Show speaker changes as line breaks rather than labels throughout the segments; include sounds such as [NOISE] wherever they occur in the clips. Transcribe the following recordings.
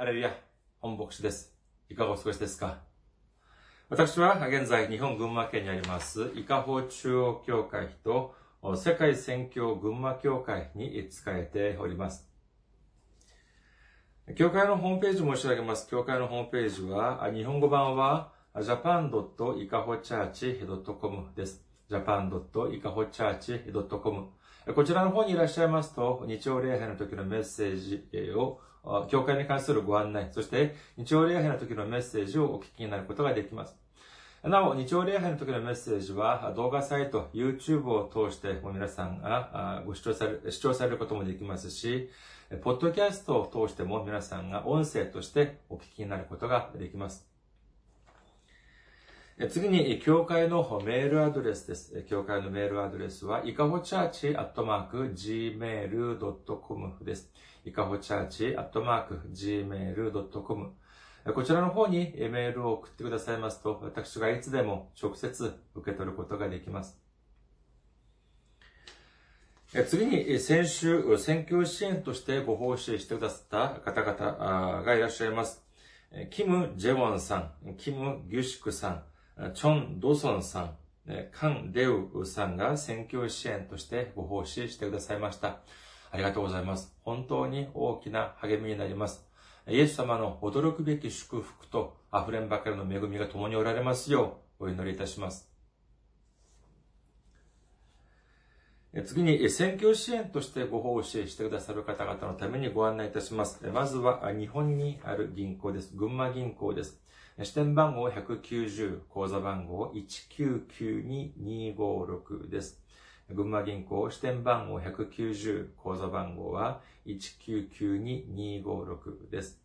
ハレルヤ、本牧師です。いかがお過ごしですか？私は現在日本群馬県にあります伊香保中央教会と世界宣教群馬教会に仕えております。教会のホームページ申し上げます。教会のホームページは、日本語版は japan.ikahochurch.com です。japan.ikahochurch.com こちらの方にいらっしゃいますと、日曜礼拝の時のメッセージを、教会に関するご案内、そして日曜礼拝の時のメッセージをお聞きになることができます。なお、日曜礼拝の時のメッセージは動画サイト、YouTube を通して皆さんがご視聴され視聴されることもできますし、ポッドキャストを通しても皆さんが音声としてお聞きになることができます。次に、教会のメールアドレスです。教会のメールアドレスは、いかほチャーチアットマーク gmail.com です。いかほチャーチアットマーク gmail.com こちらの方にメールを送ってくださいますと、私がいつでも直接受け取ることができます。次に、先週、選挙支援としてご奉仕してくださった方々がいらっしゃいます。キム・ジェウォンさん、キム・ギュシクさん、チョン・ドソンさん、カン・デウさんが選挙支援としてご奉仕してくださいました。ありがとうございます。本当に大きな励みになります。イエス様の驚くべき祝福と溢れんばかりの恵みが共におられますようお祈りいたします。次に、選挙支援としてご奉仕してくださる方々のためにご案内いたします。まずは、日本にある銀行です。群馬銀行です。支店番号190、口座番号1992256です。群馬銀行支店番号190、口座番号は1992256です。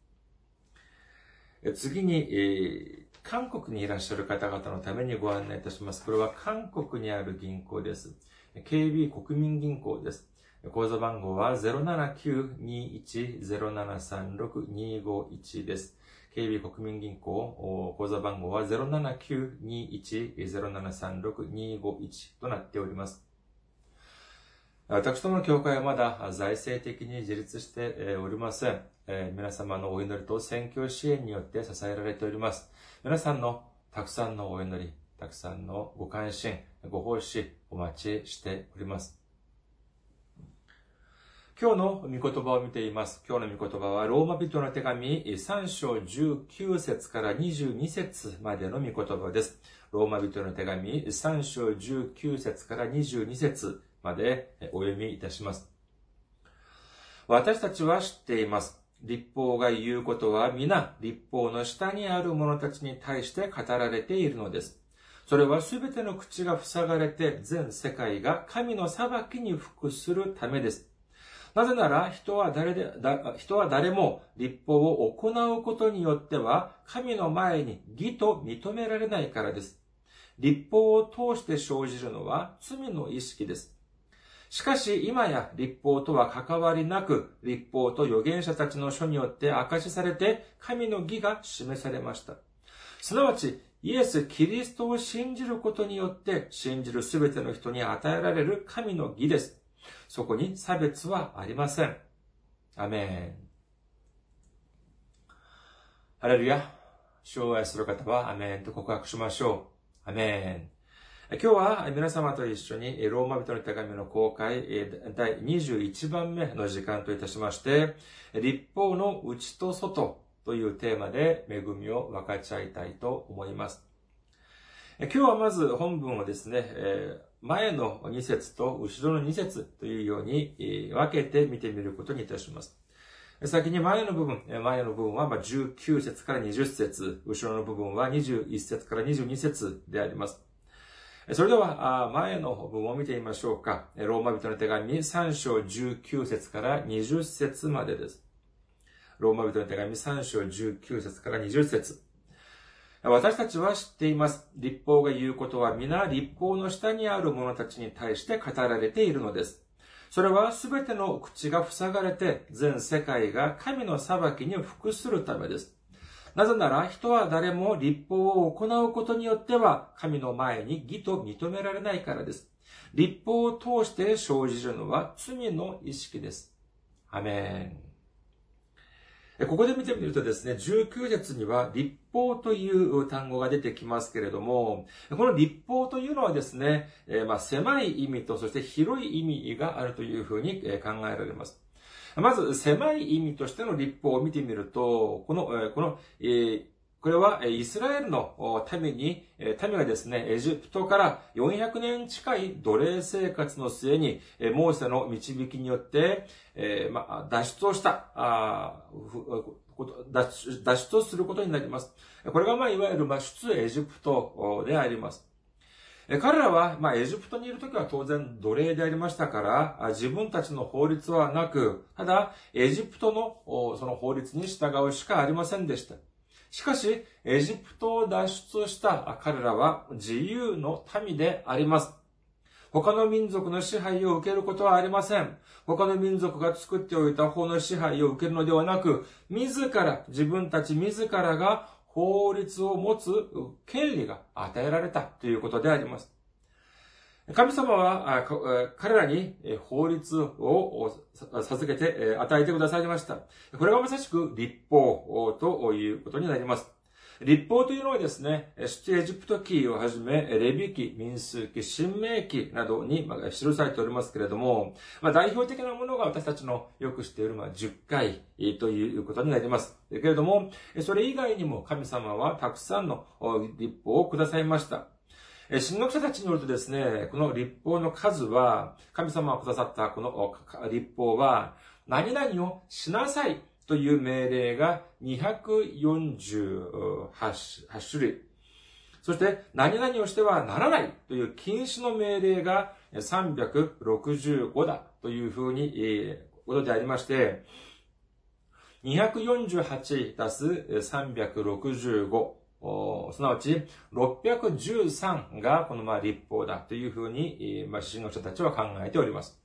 次に、えー、韓国にいらっしゃる方々のためにご案内いたします。これは韓国にある銀行です。KB 国民銀行です。口座番号は079-21-0736-251です。KB 国民銀行、口座番号は079-21-0736-251となっております。私どもの教会はまだ財政的に自立しておりません。皆様のお祈りと選挙支援によって支えられております。皆さんのたくさんのお祈り、たくさんのご関心、ご奉仕、お待ちしております。今日の御言葉を見ています。今日の御言葉は、ローマ人の手紙3章19節から22節までの御言葉です。ローマ人の手紙3章19節から22節までお読みいたします。私たちは知っています。立法が言うことは皆立法の下にある者たちに対して語られているのです。それはすべての口が塞がれて全世界が神の裁きに服するためです。なぜなら人は誰で、人は誰も立法を行うことによっては神の前に義と認められないからです。立法を通して生じるのは罪の意識です。しかし今や立法とは関わりなく、立法と預言者たちの書によって証しされて神の義が示されました。すなわち、イエス・キリストを信じることによって信じるすべての人に与えられる神の義です。そこに差別はありません。アメン。ハレルヤ。主を愛する方はアメンと告白しましょう。アメン。今日は皆様と一緒にローマ人の手紙の公開第21番目の時間といたしまして、立法の内と外というテーマで恵みを分かち合いたいと思います。今日はまず本文をですね、前の2節と後ろの2節というように分けて見てみることにいたします。先に前の部分、前の部分は19節から20節、後ろの部分は21節から22節であります。それでは、前の部分を見てみましょうか。ローマ人の手紙3章19節から20節までです。ローマ人の手紙3章19節から20節私たちは知っています。立法が言うことは皆立法の下にある者たちに対して語られているのです。それはすべての口が塞がれて全世界が神の裁きに服するためです。なぜなら人は誰も立法を行うことによっては神の前に義と認められないからです。立法を通して生じるのは罪の意識です。アメン。ここで見てみるとですね、19節には立法という単語が出てきますけれども、この立法というのはですね、まあ、狭い意味とそして広い意味があるというふうに考えられます。まず、狭い意味としての立法を見てみると、この、この、えこれはイスラエルのために、民がですね、エジプトから400年近い奴隷生活の末に、モーセの導きによって、ま、脱出をした、脱出をすることになります。これが、ま、いわゆる、ま、出エジプトであります。彼らは、まあ、エジプトにいるときは当然奴隷でありましたから、自分たちの法律はなく、ただ、エジプトのその法律に従うしかありませんでした。しかし、エジプトを脱出した彼らは自由の民であります。他の民族の支配を受けることはありません。他の民族が作っておいた法の支配を受けるのではなく、自ら、自分たち自らが法律を持つ権利が与えられたということであります。神様は彼らに法律を授けて与えてくださいました。これがまさしく立法ということになります。立法というのはですね、出エジプト記をはじめ、レビ記、民数記、新明記などに記されておりますけれども、まあ、代表的なものが私たちのよく知っている、まあ、10回ということになります。けれども、それ以外にも神様はたくさんの立法をくださいました。神学者たちによるとですね、この立法の数は、神様がくださったこの立法は、何々をしなさいという命令が248種類。そして、何々をしてはならないという禁止の命令が365だというふうに、えー、ことでありまして、248足す365すなわち613がこのまあ立法だというふうに、まあ、神学者たちは考えております。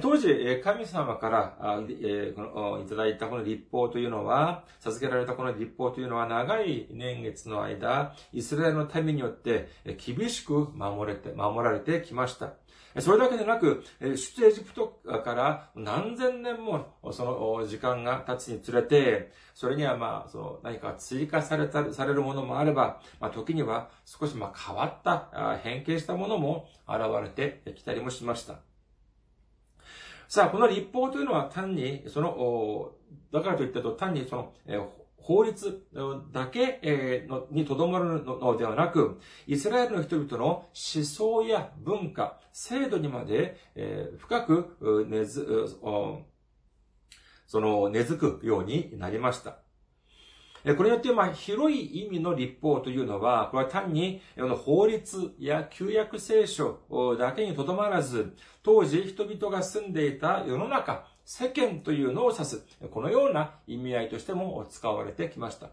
当時、神様から、いただいたこの立法というのは、授けられたこの立法というのは長い年月の間、イスラエルの民によって厳しく守れて、守られてきました。それだけでなく、出エジプトから何千年もその時間が経つにつれて、それにはまあ、その何か追加された、されるものもあれば、まあ時には少しまあ変わった、変形したものも現れてきたりもしました。さあ、この立法というのは単に、その、だからといったと単にその、法律だけにとどまるのではなく、イスラエルの人々の思想や文化、制度にまで深く根付、その根付くようになりました。これによって、まあ、広い意味の立法というのは、これは単に、法律や旧約聖書だけにとどまらず、当時人々が住んでいた世の中、世間というのを指す、このような意味合いとしても使われてきました。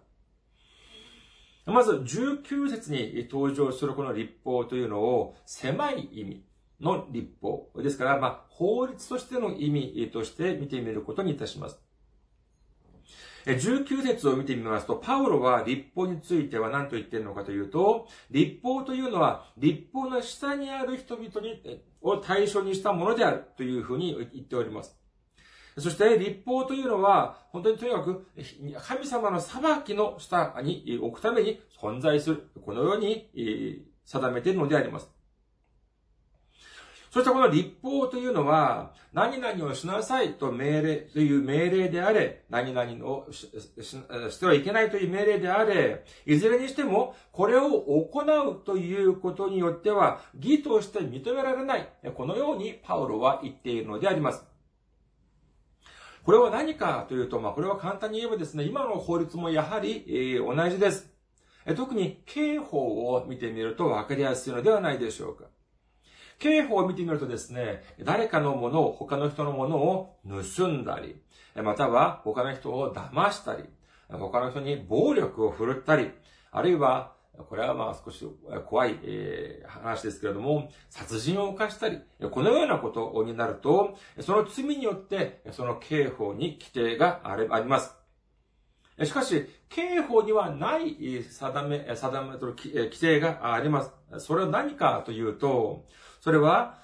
まず、19節に登場するこの立法というのを、狭い意味の立法。ですから、まあ、法律としての意味として見てみることにいたします。19節を見てみますと、パウロは立法については何と言っているのかというと、立法というのは、立法の下にある人々に、を対象にしたものであるというふうに言っております。そして、立法というのは、本当にとにかく、神様の裁きの下に置くために存在する。このように定めているのであります。そしてこの立法というのは、何々をしなさいと命令、という命令であれ、何々をしてはいけないという命令であれ、いずれにしても、これを行うということによっては、義として認められない。このようにパウロは言っているのであります。これは何かというと、まあ、これは簡単に言えばですね、今の法律もやはり、えー、同じです。特に刑法を見てみると分かりやすいのではないでしょうか。刑法を見てみるとですね、誰かのものを、他の人のものを盗んだり、または他の人を騙したり、他の人に暴力を振るったり、あるいは、これはまあ少し怖い、話ですけれども、殺人を犯したり、このようなことになると、その罪によって、その刑法に規定があります。しかし、刑法にはない定め、定めと規定があります。それは何かというと、それは、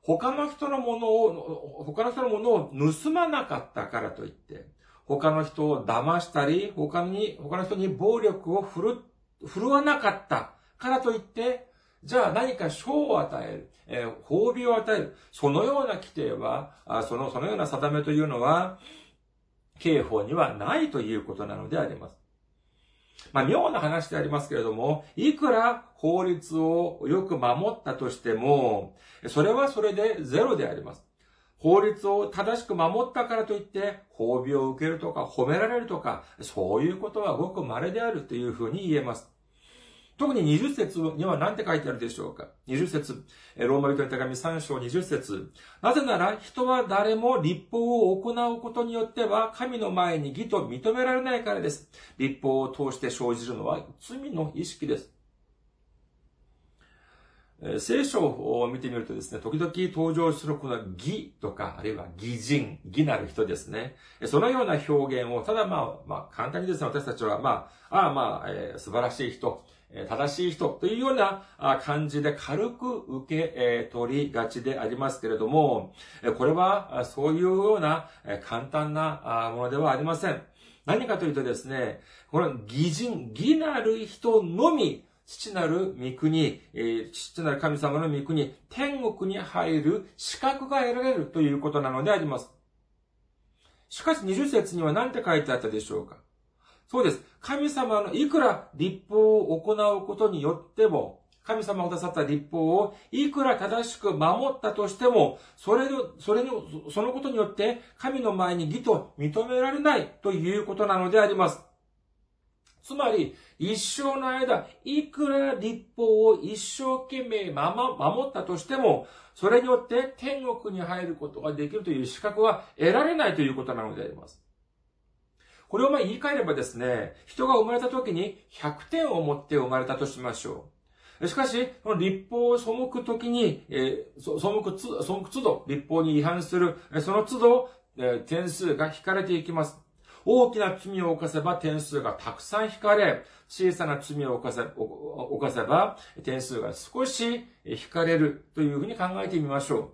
他の人のものを、他の人のものを盗まなかったからといって、他の人を騙したり、他に、他の人に暴力を振る、振るわなかったからといって、じゃあ何か賞を与える、えー、褒美を与える。そのような規定は、あその、そのような定めというのは、刑法にはないということなのであります。まあ、妙な話でありますけれども、いくら法律をよく守ったとしても、それはそれでゼロであります。法律を正しく守ったからといって、褒美を受けるとか褒められるとか、そういうことはごく稀であるというふうに言えます。特に20節には何て書いてあるでしょうか ?20 節ローマ人の手紙3章20節なぜなら人は誰も立法を行うことによっては神の前に義と認められないからです。立法を通して生じるのは罪の意識です。聖書を見てみるとですね、時々登場するこの義とか、あるいは義人、義なる人ですね。そのような表現を、ただまあ、まあ、簡単にですね、私たちは、まあ、ああまあ、えー、素晴らしい人、正しい人というような感じで軽く受け取りがちでありますけれども、これはそういうような簡単なものではありません。何かというとですね、この義人、義なる人のみ、父なる御国、父なる神様の御国、天国に入る資格が得られるということなのであります。しかし20節には何て書いてあったでしょうか？そうです。神様のいくら立法を行うことによっても、神様がくださった立法をいくら正しく守ったとしても、それの、それの、そのことによって神の前に義と認められないということなのであります。つまり、一生の間、いくら立法を一生懸命守ったとしても、それによって天国に入ることができるという資格は得られないということなのであります。これをまあ言い換えればですね、人が生まれた時に100点を持って生まれたとしましょう。しかし、この立法を背くときに、えー、背くつ、背く都度、立法に違反する、その都度、えー、点数が引かれていきます。大きな罪を犯せば点数がたくさん引かれ、小さな罪を犯せ犯せば点数が少し引かれるというふうに考えてみましょ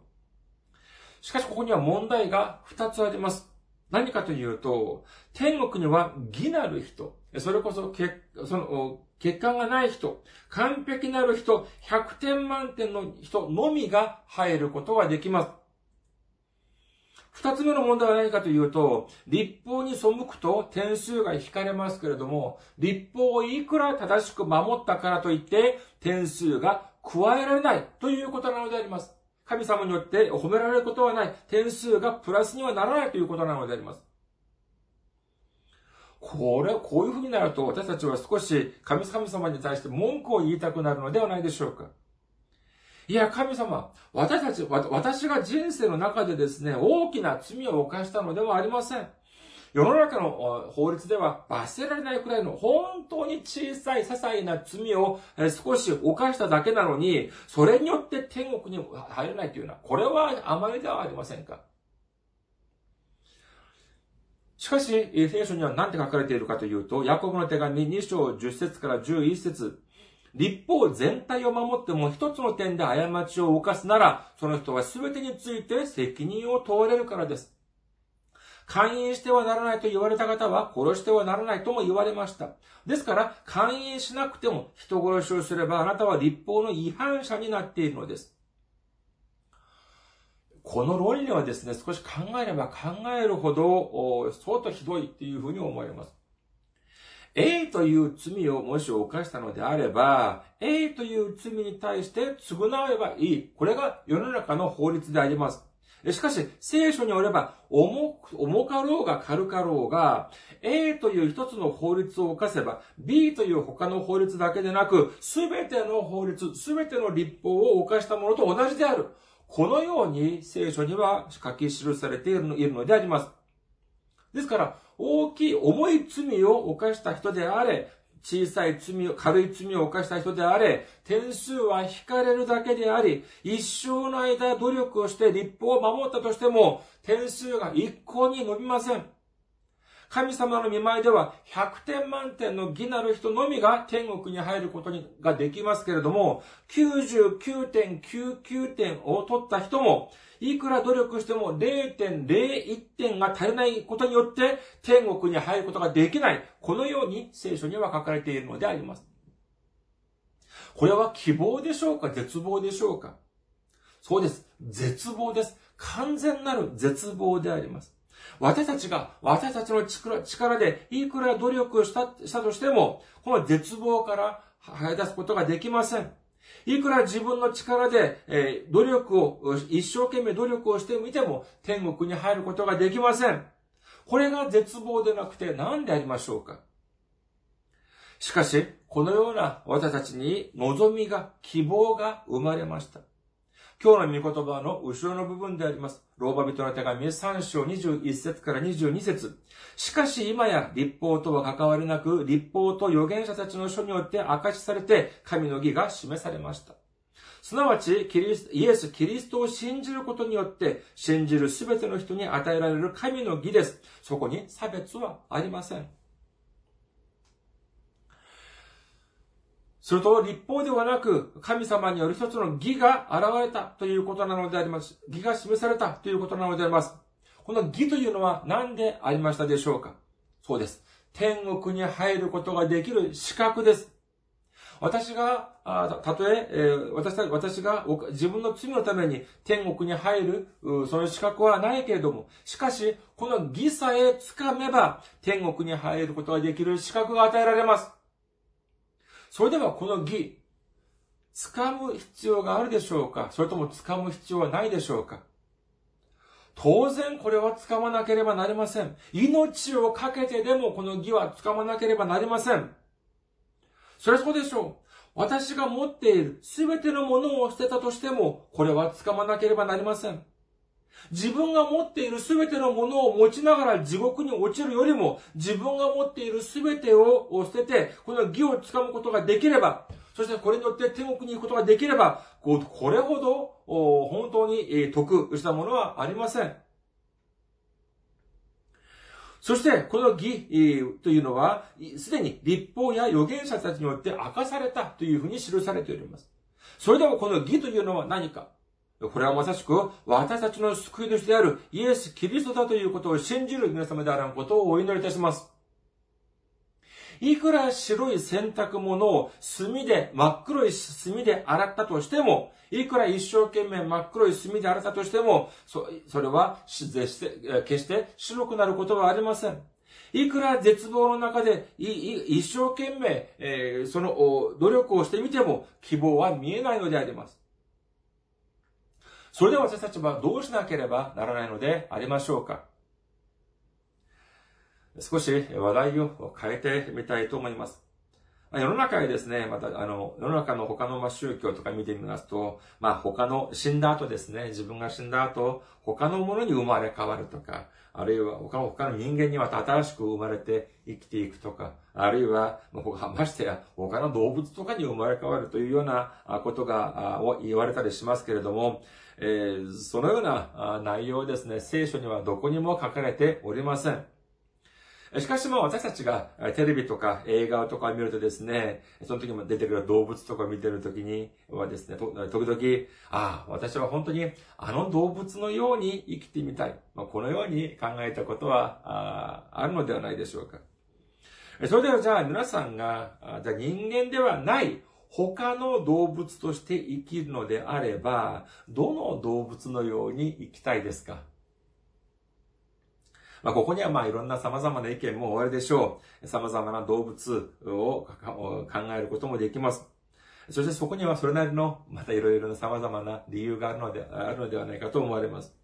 う。しかしここには問題が2つあります。何かというと、天国には義なる人、それこそ欠、その、欠陥がない人、完璧なる人、100点満点の人のみが入ることができます。二つ目の問題は何かというと、立法に背くと点数が引かれますけれども、立法をいくら正しく守ったからといって点数が加えられないということなのであります。神様によって褒められることはない。点数がプラスにはならないということなのであります。これ、こういうふうになると私たちは少し神様に対して文句を言いたくなるのではないでしょうか。いや、神様、私たち、私が人生の中でですね、大きな罪を犯したのではありません。世の中の法律では罰せられないくらいの本当に小さい些細な罪を少し犯しただけなのに、それによって天国に入れないというのは、これは甘えではありませんか？しかし、聖書には何て書かれているかというと、ヤコブの手紙2章10節から11節立法全体を守っても一つの点で過ちを犯すなら、その人は全てについて責任を問われるからです。勧誘してはならないと言われた方は殺してはならないとも言われました。ですから、勧誘しなくても人殺しをすればあなたは立法の違反者になっているのです。この論理はですね、少し考えれば考えるほど、相当ひどいっていうふうに思われます。A という罪をもし犯したのであれば、A という罪に対して償えばいい。これが世の中の法律であります。しかし、聖書によれば、重重かろうが軽かろうが、A という一つの法律を犯せば、B という他の法律だけでなく、すべての法律、すべての立法を犯したものと同じである。このように聖書には書き記されているのであります。ですから、大きい重い罪を犯した人であれ、小さい罪を、軽い罪を犯した人であれ、点数は引かれるだけであり、一生の間努力をして立法を守ったとしても、点数が一向に伸びません。神様の見舞いでは100点満点の義なる人のみが天国に入ることができますけれども、99.99点を取った人も、いくら努力しても0.01点が足りないことによって天国に入ることができない。このように聖書には書かれているのであります。これは希望でしょうか絶望でしょうかそうです。絶望です。完全なる絶望であります。私たちが、私たちの力でいくら努力をしたしたとしても、この絶望から這い出すことができません。いくら自分の力で、え、努力を、一生懸命努力をしてみても、天国に入ることができません。これが絶望でなくて何でありましょうか？しかし、このような私たちに望みが、希望が生まれました。今日の御言葉の後ろの部分であります。ローバ人の手紙3章21節から22節しかし今や立法とは関わりなく、立法と預言者たちの書によって明かしされて、神の義が示されました。すなわち、キリスイエス・キリストを信じることによって、信じるすべての人に与えられる神の義です。そこに差別はありません。すると、立法ではなく、神様による一つの義が現れたということなのであります。義が示されたということなのであります。この義というのは何でありましたでしょうか？そうです。天国に入ることができる資格です。私が、たとえ、私私が自分の罪のために天国に入る、その資格はないけれども、しかし、この義さえつかめば、天国に入ることができる資格が与えられます。それではこの義、掴む必要があるでしょうか？それとも掴む必要はないでしょうか？当然これは掴まなければなりません。命をかけてでもこの義は掴まなければなりません。それはそうでしょう。私が持っているすべてのものを捨てたとしても、これは掴まなければなりません。自分が持っている全てのものを持ちながら地獄に落ちるよりも、自分が持っている全てを捨てて、この義をつかむことができれば、そしてこれによって天国に行くことができれば、これほど本当に得したものはありません。そして、この義というのは、すでに立法や預言者たちによって明かされたというふうに記されております。それでもこの義というのは何かこれはまさしく、私たちの救い主であるイエス・キリストだということを信じる皆様であらんことをお祈りいたします。いくら白い洗濯物を炭で、真っ黒い炭で洗ったとしても、いくら一生懸命真っ黒い炭で洗ったとしても、そそれは決して白くなることはありません。いくら絶望の中で一生懸命、えー、その努力をしてみても希望は見えないのであります。それでは私たちはどうしなければならないのでありましょうか少し話題を変えてみたいと思います。世の中でですね、また、あの、世の中の他の宗教とか見てみますと、まあ他の死んだ後ですね、自分が死んだ後、他のものに生まれ変わるとか、あるいは他の他の人間にまた新しく生まれて生きていくとか、あるいは、ましてや他の動物とかに生まれ変わるというようなことが言われたりしますけれども、えー、そのような内容ですね、聖書にはどこにも書かれておりません。しかしまあ私たちがテレビとか映画とか見るとですね、その時も出てくる動物とか見てる時にはですね、時々、ああ、私は本当にあの動物のように生きてみたい。まあ、このように考えたことはああるのではないでしょうか。それではじゃあ皆さんが、じゃあ人間ではない他の動物として生きるのであれば、どの動物のように生きたいですか？まあ、ここにはまあいろんな様々な意見もおありでしょう。様々な動物を考えることもできます。そしてそこにはそれなりの、またいろいろな様々な理由があるので、あるのではないかと思われます。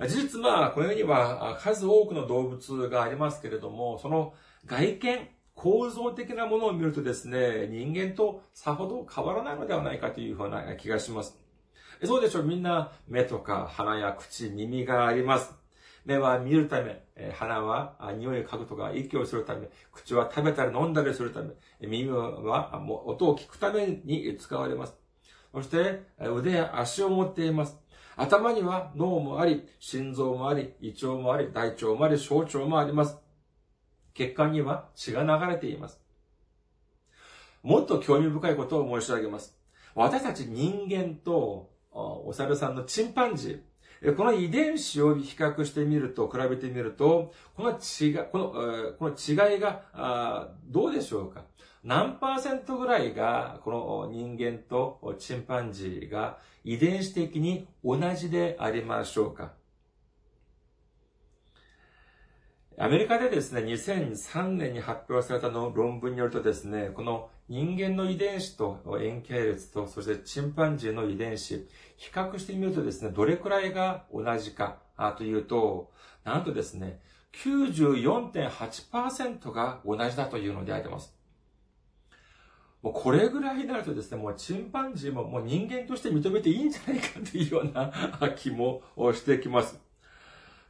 事実まあ、この世には数多くの動物がありますけれども、その外見、構造的なものを見るとですね、人間とさほど変わらないのではないかというふうな気がします。そうでしょう。みんな目とか鼻や口、耳があります。目は見るため、鼻は匂いを嗅ぐとか息をするため、口は食べたり飲んだりするため、耳は音を聞くために使われます。そして腕や足を持っています。頭には脳もあり、心臓もあり、胃腸もあり、大腸もあり、小腸もあります。血管には血が流れています。もっと興味深いことを申し上げます。私たち人間とお猿さんのチンパンジー、この遺伝子を比較してみると、比べてみると、この違い、この、この違いが、どうでしょうか何パーセントぐらいが、この人間とチンパンジーが遺伝子的に同じでありましょうかアメリカでですね、2003年に発表されたの論文によるとですね、この人間の遺伝子と円形列と、そしてチンパンジーの遺伝子、比較してみるとですね、どれくらいが同じかというと、なんとですね、94.8%が同じだというのであります。もうこれぐらいになるとですね、もうチンパンジーももう人間として認めていいんじゃないかというような気もしてきます。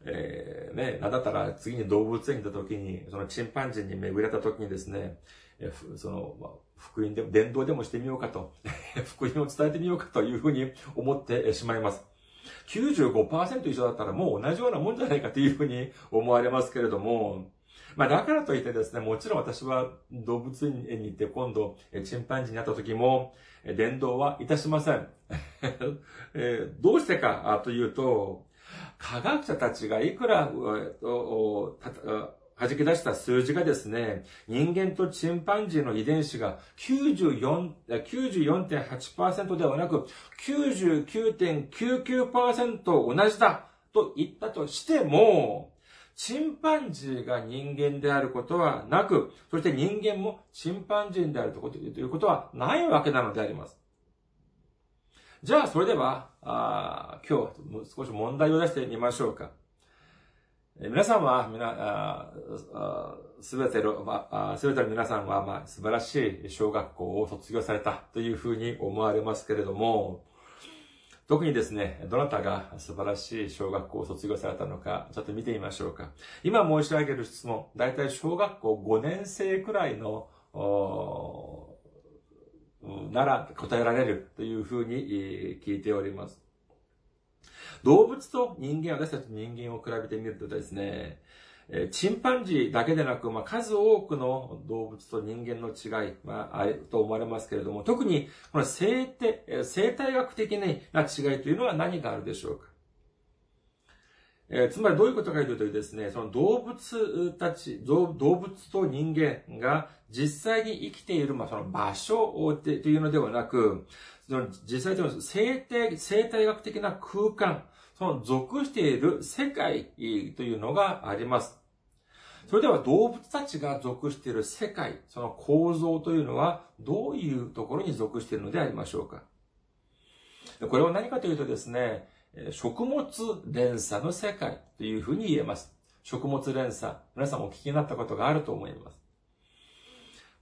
えー、ね、なんだったら次に動物園に行った時に、そのチンパンジーに巡れた時にですね、えその、まあ、福音でも、伝道でもしてみようかと、[LAUGHS] 福音を伝えてみようかというふうに思ってしまいます。95%一緒だったらもう同じようなもんじゃないかというふうに思われますけれども、まあだからといってですね、もちろん私は動物園に行って今度、チンパンジーに会った時も、伝道はいたしません。[LAUGHS] えどうしてかというと、科学者たちがいくら、弾き出した数字がですね、人間とチンパンジーの遺伝子が94、94.8%ではなく99.99%同じだと言ったとしても、チンパンジーが人間であることはなく、そして人間もチンパンジーであるということはないわけなのであります。じゃあ、それでは、あ今日少し問題を出してみましょうか。え皆さんは、みな、すべての、すべての皆さんは、まあ、素晴らしい小学校を卒業されたというふうに思われますけれども、特にですね、どなたが素晴らしい小学校を卒業されたのか、ちょっと見てみましょうか。今申し上げる質問、だいたい小学校5年生くらいの、なら答えられるというふうに聞いております。動物と人間、私たち人間を比べてみるとですね、チンパンジーだけでなく、まあ、数多くの動物と人間の違い、まあ、あると思われますけれども、特に、この生体生態学的な違いというのは何があるでしょうか？えー、つまりどういうことかというとですね、その動物たち、動物と人間が実際に生きている、まあ、その場所というのではなく、その実際と生態、生態学的な空間、その属している世界というのがあります。それでは動物たちが属している世界、その構造というのはどういうところに属しているのでありましょうかこれは何かというとですね、食物連鎖の世界というふうに言えます。食物連鎖。皆さんもお聞きになったことがあると思います。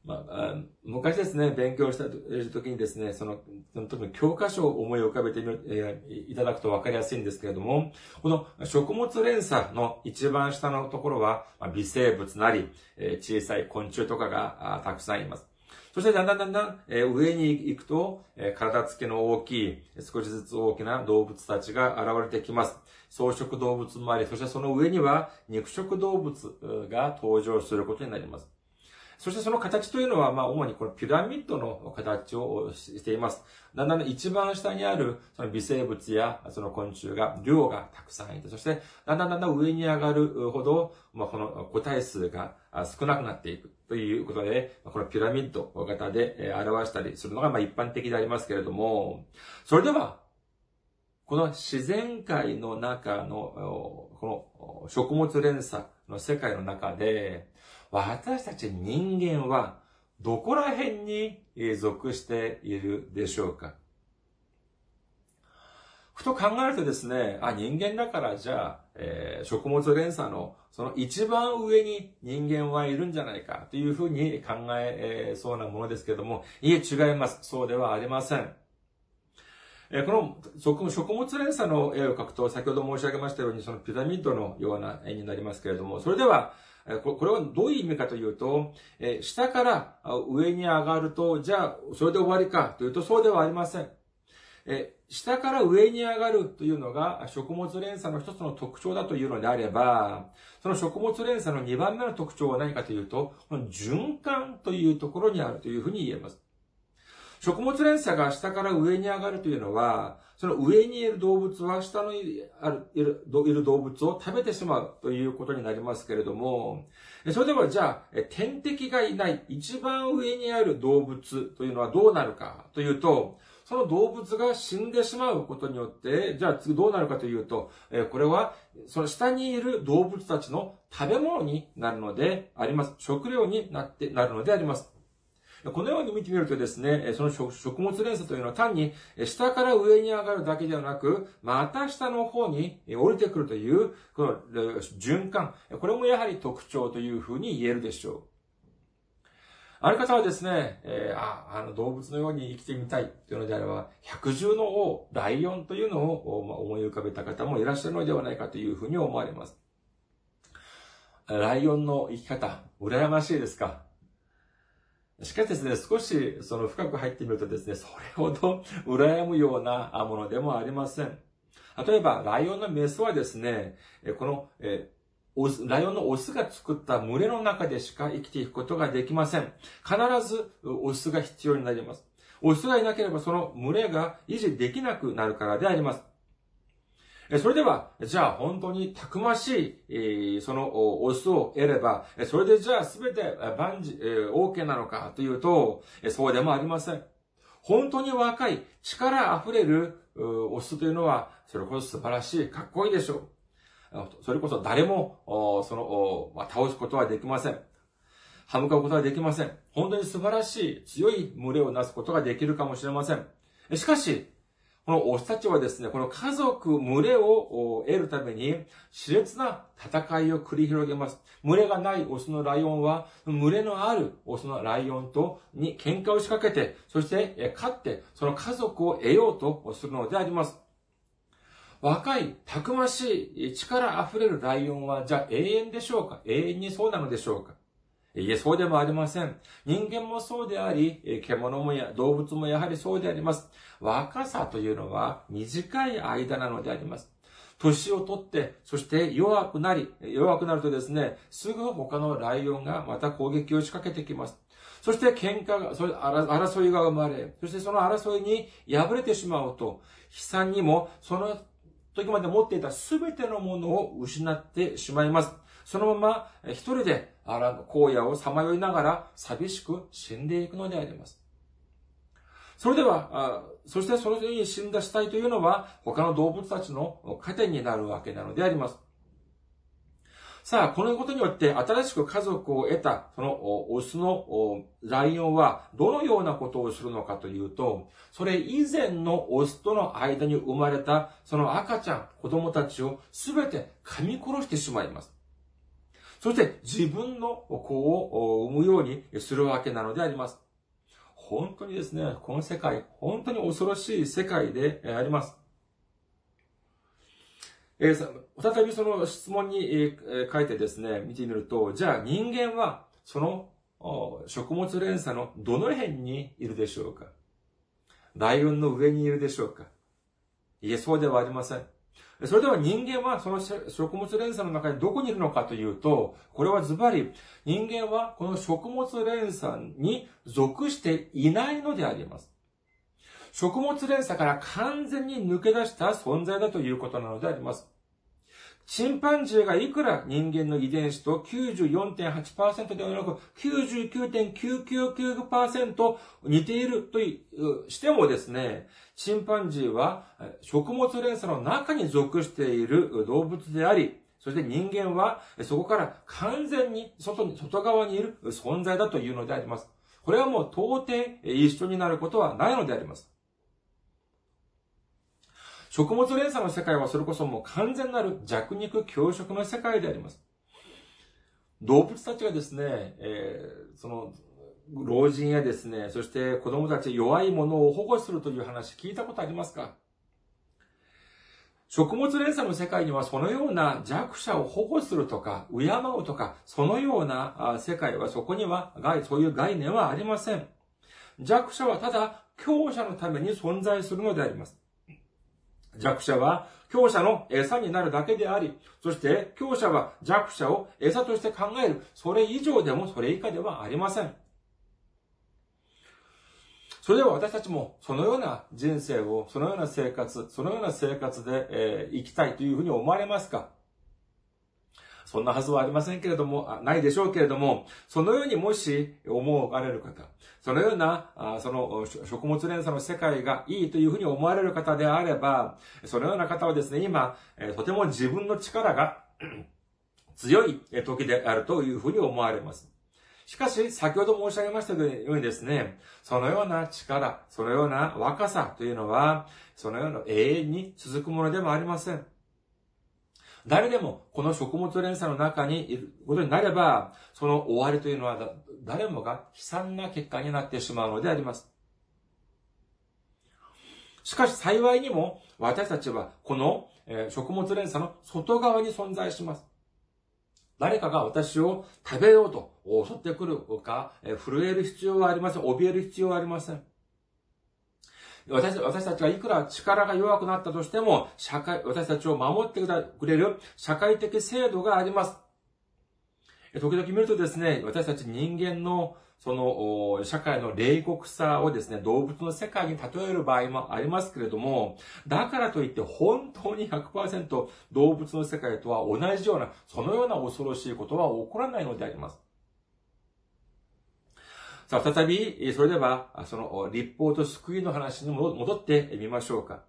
まあ、昔ですね、勉強した時にですね、その、その時の教科書を思い浮かべてみ、えいただくと分かりやすいんですけれども、この食物連鎖の一番下のところは、まあ、微生物なり、え小さい昆虫とかがたくさんいます。そしてだんだんだんだん、え上に行くと、え体つきの大きい、少しずつ大きな動物たちが現れてきます。草食動物もあり、そしてその上には肉食動物が登場することになります。そしてその形というのは、まあ、主にこのピラミッドの形をしています。だんだん一番下にある、その微生物やその昆虫が、量がたくさんいて、そして、だんだんだんだん上に上がるほど、まあ、この個体数が少なくなっていくということで、このピラミッド型で表したりするのが、まあ、一般的でありますけれども、それでは、この自然界の中の、この食物連鎖の世界の中で、私たち人間はどこら辺に属しているでしょうか？ふと考えるとですね、あ、人間だからじゃあ、えー、食物連鎖のその一番上に人間はいるんじゃないかというふうに考えそうなものですけども、いえ、違います。そうではありません。えこの食物連鎖の絵を描くと、先ほど申し上げましたように、そのピラミッドのような絵になりますけれども、それでは、これはどういう意味かというと、下から上に上がると、じゃあ、それで終わりかというと、そうではありません。下から上に上がるというのが食物連鎖の一つの特徴だというのであれば、その食物連鎖の2番目の特徴は何かというと、この循環というところにあるというふうに言えます。食物連鎖が下から上に上がるというのは、その上にいる動物は下のいるいる動物を食べてしまうということになりますけれども、それではじゃあ、天敵がいない一番上にある動物というのはどうなるかというと、その動物が死んでしまうことによって、じゃあ次どうなるかというと、これはその下にいる動物たちの食べ物になるのであります。食料になって、なるのであります。このように見てみるとですね、その食物連鎖というのは単に下から上に上がるだけではなく、また下の方に降りてくるという、この循環、これもやはり特徴というふうに言えるでしょう。ある方はですね、えー、あ、あの動物のように生きてみたいというのであれば、百獣の王、ライオンというのを、思い浮かべた方もいらっしゃるのではないかというふうに思われます。ライオンの生き方、羨ましいですか？しかしですね、少しその深く入ってみるとですね、それほど羨むようなものでもありません。例えば、ライオンのメスはですね、この、えライオンのオスが作った群れの中でしか生きていくことができません。必ずオスが必要になります。オスがいなければその群れが維持できなくなるからであります。それでは、じゃあ本当にたくましい、そのオスを得れば、それでじゃあすべて万事、OK なのかというと、そうでもありません。本当に若い、力溢れるオスというのは、それこそ素晴らしい、かっこいいでしょう。それこそ誰も、その、倒すことはできません。歯向かうことはできません。本当に素晴らしい、強い群れをなすことができるかもしれません。しかし、このオスたちはですね、この家族、群れを得るために、熾烈な戦いを繰り広げます。群れがないオスのライオンは、群れのあるオスのライオンとに喧嘩を仕掛けて、そして勝って、その家族を得ようとするのであります。若い、たくましい、力溢れるライオンは、じゃあ永遠でしょうか？永遠にそうなのでしょうか？いえ、そうでもありません。人間もそうであり、獣もや、動物もやはりそうであります。若さというのは短い間なのであります。年をとって、そして弱くなり、弱くなるとですね、すぐ他のライオンがまた攻撃を仕掛けてきます。そして喧嘩が、それ争いが生まれ、そしてその争いに敗れてしまうと、悲惨にもその時まで持っていた全てのものを失ってしまいます。そのまま一人で荒野をさまよいながら寂しく死んでいくのであります。それでは、そしてそのように死んだ死体というのは他の動物たちの糧になるわけなのであります。さあ、このことによって新しく家族を得た、そのオスのライオンはどのようなことをするのかというと、それ以前のオスとの間に生まれたその赤ちゃん、子供たちをすべて噛み殺してしまいます。そして自分の子を産むようにするわけなのであります。本当にですね、この世界、本当に恐ろしい世界であります。えー、再びその質問に、え、書いてですね、見てみると、じゃあ人間はその食物連鎖のどの辺にいるでしょうか？ライオンの上にいるでしょうか？いえ、そうではありません。それでは人間はその食物連鎖の中にどこにいるのかというと、これはズバリ、人間はこの食物連鎖に属していないのであります。食物連鎖から完全に抜け出した存在だということなのであります。チンパンジーがいくら人間の遺伝子と94.8%ではなく99.999%似ているとしてもですね、チンパンジーは食物連鎖の中に属している動物であり、そして人間はそこから完全に外に、外側にいる存在だというのであります。これはもう到底一緒になることはないのであります。食物連鎖の世界はそれこそもう完全なる弱肉強食の世界であります。動物たちがですね、えー、その、老人やですね、そして子供たち弱いものを保護するという話聞いたことありますか？食物連鎖の世界にはそのような弱者を保護するとか、敬うとか、そのような世界はそこには、そういう概念はありません。弱者はただ強者のために存在するのであります。弱者は強者の餌になるだけであり、そして強者は弱者を餌として考える、それ以上でもそれ以下ではありません。それでは私たちもそのような人生を、そのような生活、そのような生活で、えー、生きたいというふうに思われますか？そんなはずはありませんけれども、ないでしょうけれども、そのようにもし思われる方、そのような、その食物連鎖の世界がいいというふうに思われる方であれば、そのような方はですね、今、とても自分の力が [CLEARS THROAT] 強い時であるというふうに思われます。しかし、先ほど申し上げましたようにですね、そのような力、そのような若さというのは、そのような永遠に続くものでもありません。誰でもこの食物連鎖の中にいることになれば、その終わりというのは誰もが悲惨な結果になってしまうのであります。しかし幸いにも私たちはこの食物連鎖の外側に存在します。誰かが私を食べようと襲ってくるか、震える必要はありません。怯える必要はありません。私私たちがいくら力が弱くなったとしても、社会、私たちを守ってくれる社会的制度があります。時々見るとですね、私たち人間のその、社会の冷酷さをですね、動物の世界に例える場合もありますけれども、だからといって本当に100%動物の世界とは同じような、そのような恐ろしいことは起こらないのであります。さあ、再び、それでは、その、立法と救いの話に戻ってみましょうか。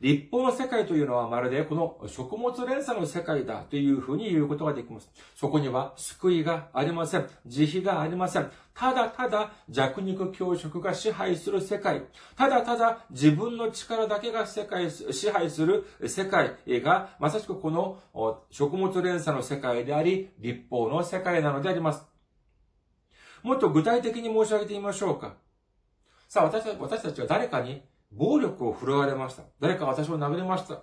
立法の世界というのはまるでこの食物連鎖の世界だというふうに言うことができます。そこには救いがありません。慈悲がありません。ただただ弱肉強食が支配する世界。ただただ自分の力だけが世界、支配する世界がまさしくこの食物連鎖の世界であり、立法の世界なのであります。もっと具体的に申し上げてみましょうか。さあ、私たち私たちは誰かに暴力を振るわれました。誰か私を殴りました。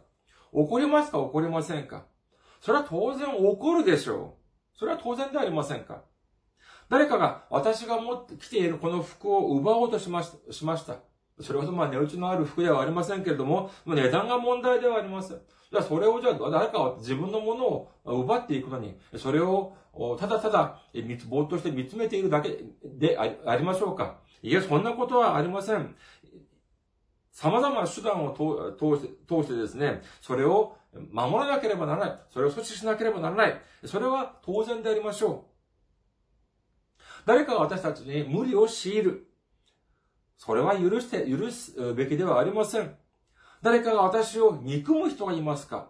怒りますか？怒りませんか？それは当然怒るでしょう。それは当然ではありませんか？誰かが私が持ってきているこの服を奪おうとしました。しましたそれほどまあ値打ちのある服ではありませんけれども、値段が問題ではありません。じゃあそれをじゃあ誰かは自分のものを奪っていくのに、それをただただぼーっとして見つめているだけでありましょうかいや、そんなことはありません。様々な手段を通してですね、それを守らなければならない。それを阻止しなければならない。それは当然でありましょう。誰かが私たちに無理を強いる。それは許して、許すべきではありません。誰かが私を憎む人がいますか？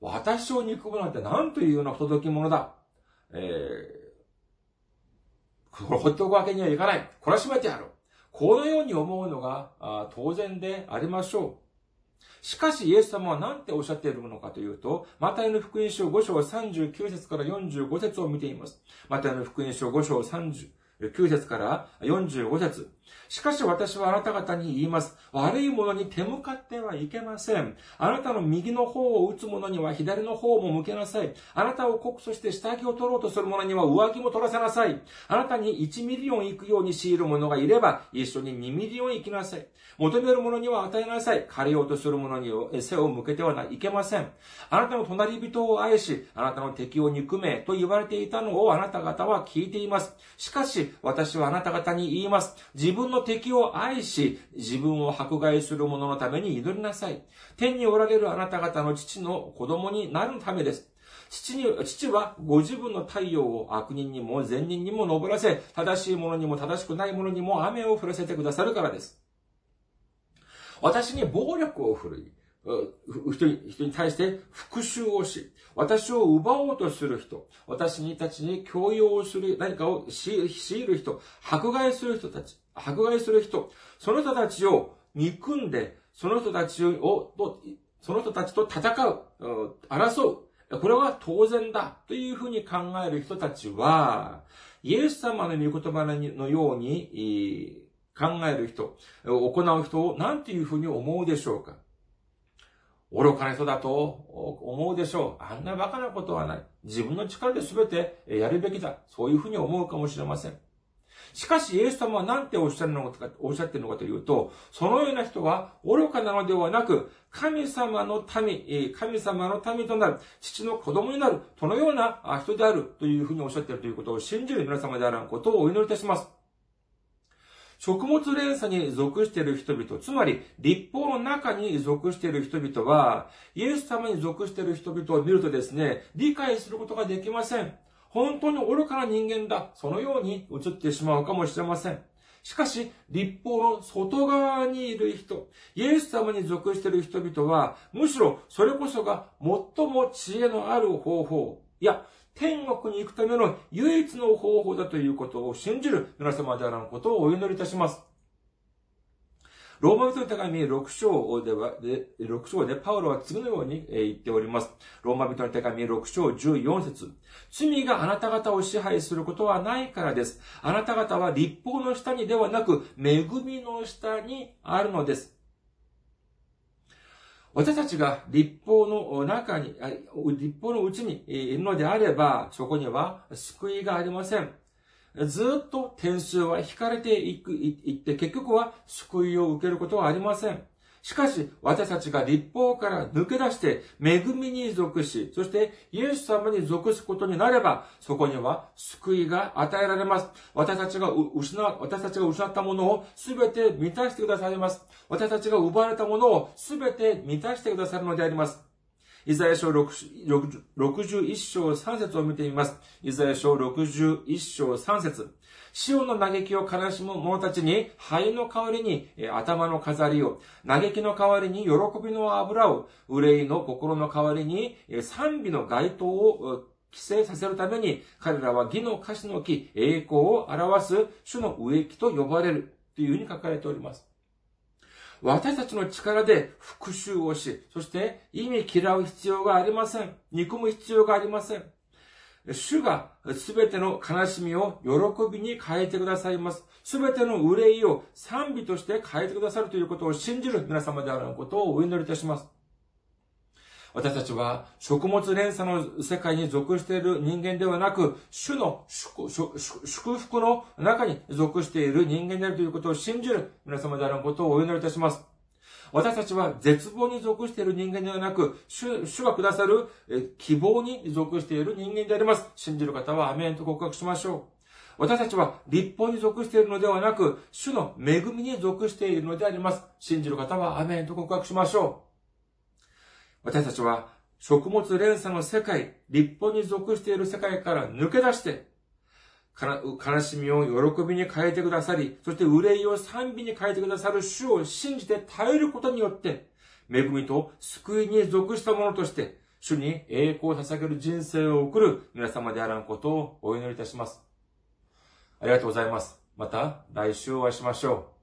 私を憎むなんて何というような不届き者だ？えー、これ放っておくわけにはいかない。懲らしめてやる。このように思うのが当然でありましょう。しかし、イエス様は何ておっしゃっているのかというと、マタイの福音書5章39節から45節を見ています。マタイの福音書5章39節から45節しかし私はあなた方に言います。悪いものに手向かってはいけません。あなたの右の方を打つ者には左の方も向けなさい。あなたを告訴して下着を取ろうとする者には上着も取らせなさい。あなたに1ミリオン行くように強いる者がいれば、一緒に2ミリオン行きなさい。求める者には与えなさい。借りようとする者に背を向けてはいけません。あなたの隣人を愛し、あなたの敵を憎めと言われていたのをあなた方は聞いています。しかし、私はあなた方に言います。自分の敵を愛し、自分を迫害する者のために祈りなさい。天におられるあなた方の父の子供になるためです。父に、父はご自分の太陽を悪人にも善人にも昇らせ、正しい者にも正しくない者にも雨を降らせてくださるからです。私に暴力を振るい、人に人に対して復讐をし、私を奪おうとする人、私にたちに強要をする、何かを強いる人、迫害する人たち、迫害する人、その人たちを憎んで、その人たちを、その人たちと戦う、争う。これは当然だというふうに考える人たちは、イエス様の御言葉のように考える人、行う人を何ていうふうに思うでしょうか愚かな人だと思うでしょう。あんな馬鹿なことはない。自分の力で全てやるべきだ。そういうふうに思うかもしれません。しかし、イエス様は何ておっしゃるのか、おっしゃってるのかというと、そのような人は愚かなのではなく、神様の民、神様の民となる、父の子供になる、そのような人であるというふうにおっしゃっているということを信じる皆様であることをお祈りいたします。食物連鎖に属している人々、つまり立法の中に属している人々は、イエス様に属している人々を見るとですね、理解することができません。本当に愚かな人間だ。そのように映ってしまうかもしれません。しかし、立法の外側にいる人、イエス様に属している人々は、むしろそれこそが最も知恵のある方法、いや、天国に行くための唯一の方法だということを信じる皆様であらんことをお祈りいたします。ローマ人の手紙6章では、で6章でパウロは次のように言っております。ローマ人の手紙6章14節罪があなた方を支配することはないからです。あなた方は立法の下にではなく、恵みの下にあるのです。私たちが立法の中に、立法のうちにいるのであれば、そこには救いがありません。ずっと点数は引かれていく、いって、結局は救いを受けることはありません。しかし、私たちが立法から抜け出して、恵みに属し、そしてイエス様に属すことになれば、そこには救いが与えられます。私たちが失、私たちが失ったものをすべて満たしてくださいます。私たちが奪われたものをすべて満たしてくださるのであります。イザヤ書61章3節を見てみます。イザヤ書61章3節潮の嘆きを悲しむ者たちに、灰の代わりに頭の飾りを、嘆きの代わりに喜びの油を、憂いの心の代わりに賛美の街灯を規制させるために、彼らは義の歌詞の木、栄光を表す主の植木と呼ばれるというふうに書かれております。私たちの力で復讐をし、そして意味嫌う必要がありません。憎む必要がありません。主がすべての悲しみを喜びに変えてくださいます。すべての憂いを賛美として変えてくださるということを信じる皆様であることをお祈りいたします。私たちは食物連鎖の世界に属している人間ではなく、主の祝福の中に属している人間であるということを信じる皆様であることをお祈りいたします。私たちは絶望に属している人間ではなく、主主がくださる希望に属している人間であります。信じる方はアメンと告白しましょう。私たちは立法に属しているのではなく、主の恵みに属しているのであります。信じる方はアメンと告白しましょう。私たちは食物連鎖の世界、立法に属している世界から抜け出して、悲しみを喜びに変えてくださり、そして憂いを賛美に変えてくださる主を信じて耐えることによって、恵みと救いに属したものとして、主に栄光を捧げる人生を送る皆様であらんことをお祈りいたします。ありがとうございます。また来週お会いしましょう。